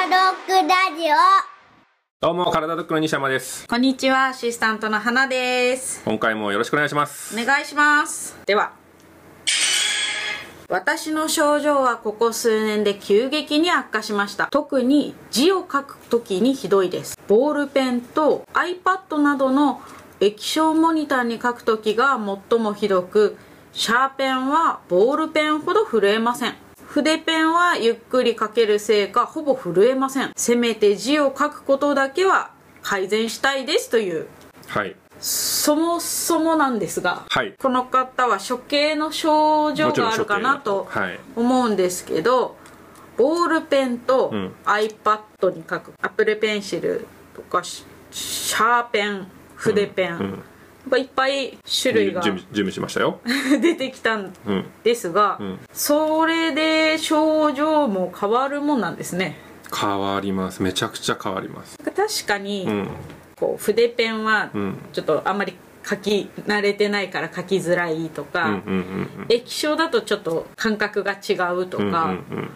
ドッグラジオどうも、体ドッグの西山です。こんにちは、アシスタントの花です。今回もよろしくお願いします。お願いします。では、私の症状はここ数年で急激に悪化しました。特に字を書くときにひどいです。ボールペンと iPad などの液晶モニターに書くときが最もひどく、シャーペンはボールペンほど震えません。筆ペンはゆっくり書けるせいかほぼ震えません。せめて字を書くことだけは改善したいですというはい。そもそもなんですが、はいこの方は処刑の症状があるかなとはい。思うんですけどボールペンとうん iPad に書く、アップルペンシルとかシシャーペン筆ペン、うん。がいっぱい種類が準備、準備しましたよ。出てきたんうん。ですが、うんそれで症状も変わるもんなんですね変わります。めちゃくちゃ変わります。確かに、うん。こう筆ペンはうん。ちょっとあんまり書き慣れてないから書きづらいとか、うんうんうん液晶だとちょっと感覚が違うとうん。うんかうん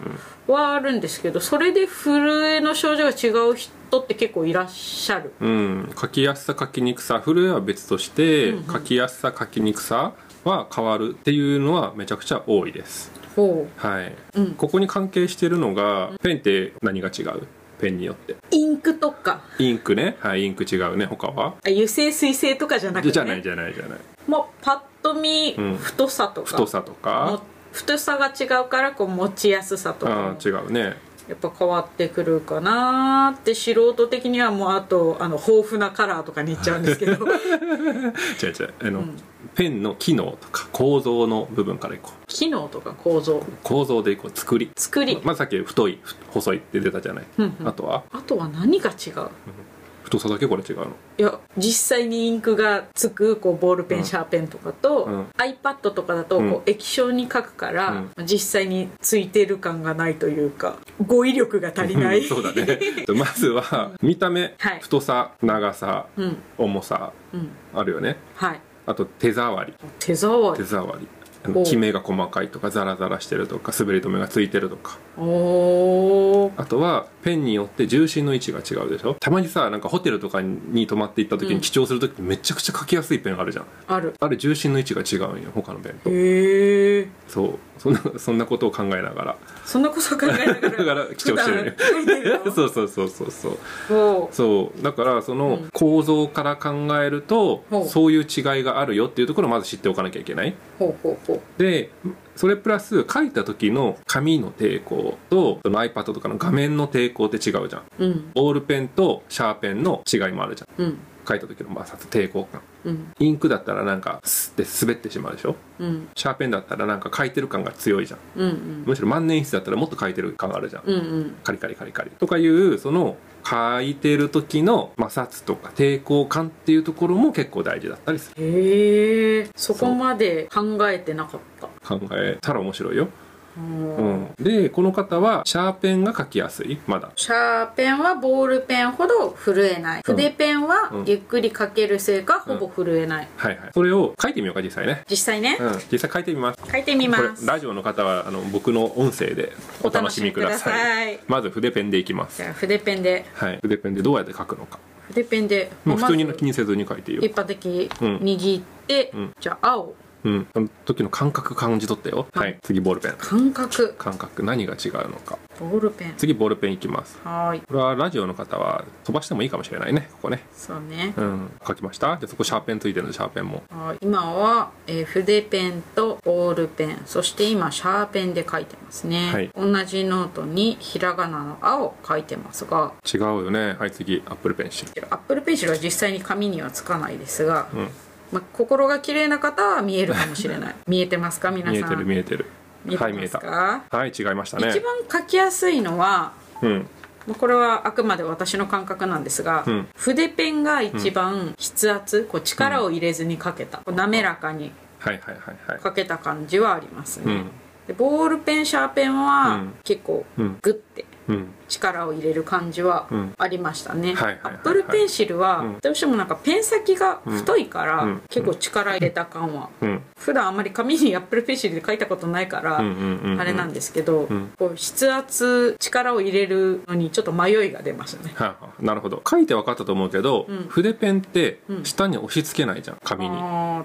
はあるんですけどそれで震えの症状が違う人って結構いらっしゃるうん。うん。書きやすさ、書きにくさ、震えは別として、うんうん書きやすさ、書きにくさは変わるっていうのはめちゃくちゃ多いです。ほはい。う、うん、ここに関係してるのが、ペンって何が違う？ペンによって。インクとかインクね。はい、インク違うね。他はあ油性水性とかじゃなくて、ね、じゃないじゃないじゃない。もうパッと見うん太さとか、太さともか。太さが違うからこう持ちやすさとかあもあ、違うね。やっぱ変わってくるかなーって素人的にはもうあとあの豊富なカラーとかにいっちゃうんですけど。違う違う。あの、ペンの機能とか構造の部分からいこう。機能とか構造。構造でいこう。作り。作り。まずさっき太いふ細いって出たじゃない、うんうん。あとは？あとは何が違う？太さだけこれ違うの？いや実際にインクがつくこうボールペン、うんシャーペンとかと、うん。iPad とかだとこう、うん液晶に書くから、実際についてる感がないというか語彙力が足りない。うんそうだね。まずは見た目、はい。太さ長さうん。重さうん。あるよね。はい。あと手触り。手触り。手触りキメが細かいとかザラザラしてるとか滑り止めがついてるとか。あとはペンによって重心の位置が違うでしょ？たまにさなんかホテルとかに泊まって行った時うん。に記帳する時にめちゃくちゃ書きやすいペンあるじゃん。ある。あれ重心の位置が違うんよ他のペンと。へえそう。そんなそんなことを考えながらそんなこと考えながら だから記帳してるそうそうそうそうそう。そう。だからそのうん構造から考えると、ほう。そういう違いがあるよっていうところをまず知っておかなきゃいけない。ほうほうほう。でそれプラス書いた時の紙の抵抗とその iPad とかの画面の抵抗って違うじゃん。うん。ボールペンとシャーペンの違いもあるじゃん。うん書いた時の摩擦抵抗感。うん。インクだったらなんかスッて滑ってしまうでしょ？うん。シャーペンだったらなんか書いてる感が強いじゃん。うんうん。むしろ万年筆だったらもっと書いてる感があるじゃん、うんうん。カリカリカリカリ。とかいうその書いてる時の摩擦とか抵抗感っていうところも結構大事だったりする。へえそこまで考えてなかった。考えたら面白いよ、うん。うん、でこの方はシャーペンが書きやすい。まだ。シャーペンはボールペンほど震えない。うん。筆ペンはうん。ゆっくり書けるせいかほぼ震えない。はいはい。それを書いてみようか実際ね。実際ね。うん。実際書いてみます。書いてみます。ラジオの方はあの僕の音声でお楽しみください。まず筆ペンでいきます。じゃあ筆ペンで。はい。筆ペンでどうやって書くのか。筆ペンで。もう普通に気にせずに書いていいよ。一般的うん。握って、うん。じゃあ青うん。その時の感覚感じ取ったよ。はい。次ボールペン。感覚。感覚。何が違うのか。ボールペン。次ボールペンいきます。はーい。これはラジオの方は飛ばしてもいいかもしれないね。ここね。そうね、うん。書きました？でそこシャーペンついてるんでシャーペンも。はい今は、えー筆ペンとボールペン。そして今シャーペンで書いてますね、はい。同じノートにひらがなの「あ」を書いてますが。違うよね。はい次。 Apple Pencil。アップルペンシルは実際に紙にはつかないですが、うんまあ、心が綺麗な方は見えるかもしれない。見えてますか皆さん？見えてる見えてる。はい見えた。か、はい違いましたね。一番書きやすいのはうん。まあこれはあくまで私の感覚なんですが、うん。筆ペンが一番筆圧こう力を入れずに書けた、こう滑らかにはいはいはいはい。書けた感じはありますね、うん。でボールペンシャーペンはうん。結構うん。グッてうん力を入れる感じはうん。ありましたね、アップルペンシルは、うん。どうしてもなんかペン先が太いから、うん。結構力入れた感は、うん。普段あんまり紙にアップルペンシルで書いたことないから、あれなんですけど、ん。こう筆圧力を入れるのにちょっと迷いが出ましたね。はいはい。なるほど。書いて分かったと思うけど、うん。筆ペンってうん。下に押し付けないじゃん紙に。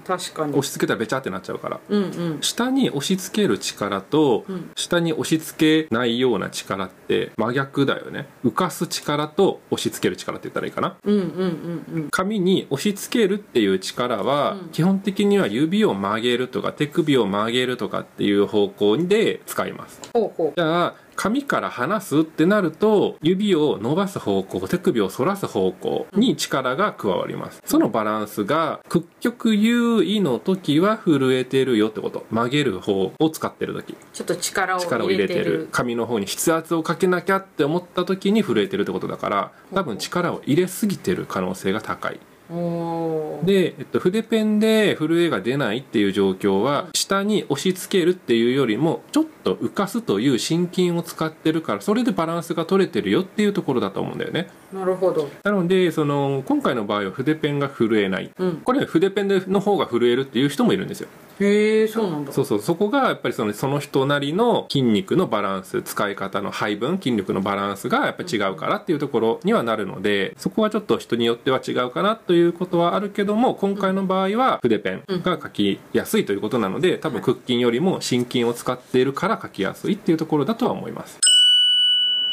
確かに。押し付けたらべちゃってなっちゃうから。うんうん。下に押し付ける力と、うん。下に押し付けないような力って真逆だよね。浮かす力と押し付ける力って言ったらいいかな。うんうんうんうん。紙に押し付けるっていう力は、うん。基本的には指を曲げるとか手首を曲げるとかっていう方向で使います。じゃあ紙から離すってなると指を伸ばす方向手首を反らす方向に力が加わります。そのバランスが屈曲優位の時は震えてるよってこと。曲げる方を使ってる時。うちょっと力を入れてる。入れてる。紙の方に筆圧をかけなきゃって思った時に震えてるってことだから多分力を入れすぎてる可能性が高いで、えっと、筆ペンで震えが出ないっていう状況は下に押し付けるっていうよりもちょっと浮かすという心筋を使ってるからそれでバランスが取れてるよっていうところだと思うんだよね。なるほど。なのでその今回の場合は筆ペンが震えない。うん。これ筆ペンでの方が震えるっていう人もいるんですよへえそうなんだ。そうそう。そこがやっぱりそのその人なりの筋肉のバランス使い方の配分筋力のバランスがやっぱり違うからっていうところにはなるのでそこはちょっと人によっては違うかなということはあるけども今回の場合は筆ペンが書きやすいということなので多分屈筋よりも心筋を使っているから書きやすいっていうところだとは思います。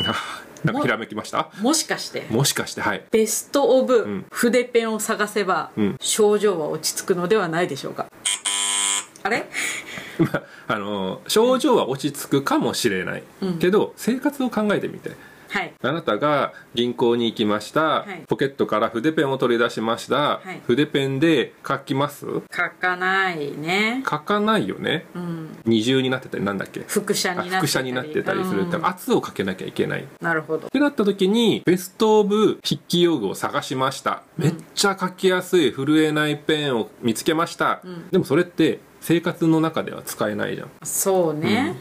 あなんかひらめきました？もしかして。もしかしてはい。ベストオブん。筆ペンを探せば、うん。症状は落ち着くのではないでしょうかあれ？まああの症状は落ち着くかもしれない、うん。けど生活を考えてみて。はい。あなたが銀行に行きました、はい。ポケットから筆ペンを取り出しました、はい。筆ペンで書きます？書かないね。書かないよね。うん。二重になってたりなんだっけ？副写になってたり。なってたりするって。うん。圧をかけなきゃいけない。っなるほど。てなった時にベストオブ筆記用具を探しました。めっちゃ書きやすい震えないペンを見つけました、ん。でもそれって生活の中では使えないじゃん。そうね、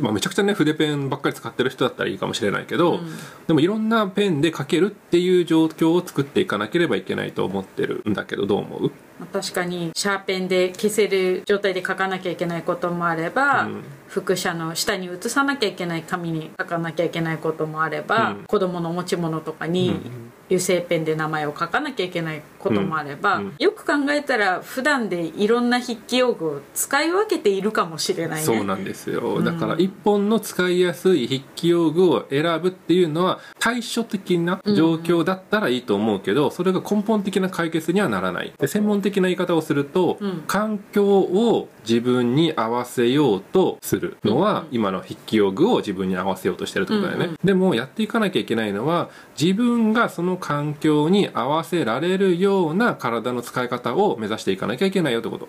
まあ、めちゃくちゃね筆ペンばっかり使ってる人だったらいいかもしれないけど、うん。でもいろんなペンで書けるっていう状況を作っていかなければいけないと思ってるんだけどどう思う？まあ確かにシャーペンで消せる状態で書かなきゃいけないこともあれば、うん。副写の下に写さなきゃいけない紙に書かなきゃいけないこともあれば、うん。子供の持ち物とかに油性ペンで名前を書かなきゃいけないこともあれば、うん。うん。よく考えたら普段でいろんな筆記用具を使い分けているかもしれないね。そうなんですよ。ん。だから一本の使いやすい筆記用具を選ぶっていうのは対処的な状況だったらいいと思うけどそれが根本的な解決にはならない。で専門的な言い方をすると、うん。環境を自分に合わせようとするのは、うん。今の筆記用具を自分に合わせようとしてるってことだよね、うんうん。でもやっていかなきゃいけないのは自分がその環境に合わせられるような体の使い方を目指していかなきゃいけないよってこと。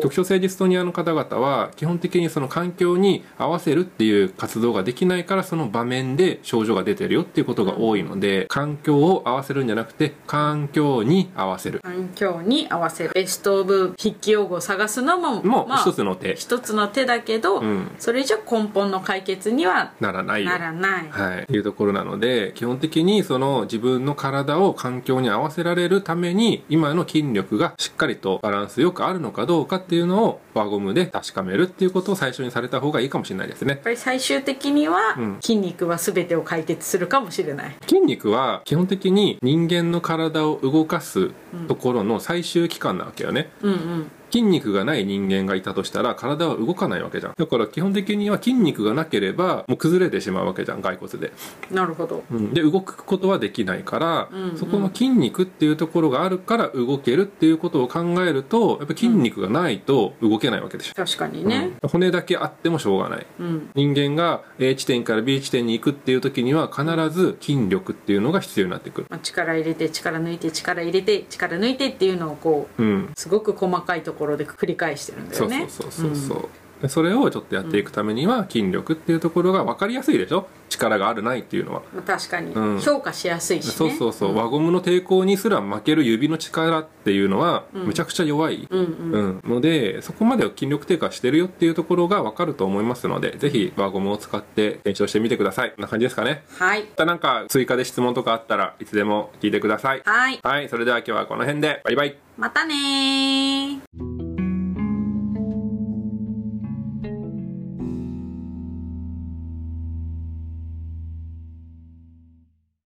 局所性ディストニアの方々は基本的にその環境に合わせるっていう活動ができないからその場面で症状が出てるよっていうことが多いので、環境を合わせるんじゃなくて環境に合わせる。環境に合わせるベストオブ筆記用具を探すのももうまあ一つの手。一つの手だけど、うん。それじゃ根本の解決にはならないよ。ならない、はい、いうところなので基本的にその自分の体を環境に合わせられるために今の筋力がしっかりとバランスよくあるのかどうかっていうのを輪ゴムで確かめるっていうことを最初にされた方がいいかもしれないですね。やっぱり最終的にはうん。筋肉は全てを解決するかもしれない、筋肉は基本的に人間の体を動かすところの最終期間なわけよね、うんうん。筋肉がない人間がいたとしたら体は動かないわけじゃん。だから基本的には筋肉がなければもう崩れてしまうわけじゃん骸骨で。なるほど。うん。で動くことはできないから、うんうん。そこの筋肉っていうところがあるから動けるっていうことを考えるとやっぱ筋肉がないと動けないわけでしょ、確かにね。うん。骨だけあってもしょうがない。うん、人間が A 地点から B 地点に行くっていう時には必ず筋力っていうのが必要になってくる。まあ、力入れて力抜いて力入れて力抜いてっていうのをこううん。すごく細かいところで繰り返してるんだそうよね。そうそうそうそう、でそれをちょっとやっていくためには筋力っていうところが分かりやすいでしょ？力があるないっていうのは。まあ確かに。うん。評価しやすいしね、そうそうそう、輪ゴムの抵抗にすら負ける指の力っていうのはむちゃくちゃ弱い、うんうん。うん。のでそこまで筋力低下してるよっていうところが分かると思いますのでぜひ輪ゴムを使って検証してみてください。こんな感じですかね。はい。またなんか追加で質問とかあったらいつでも聞いてください。はい。はい。それでは今日はこの辺で。バイバイ。またねー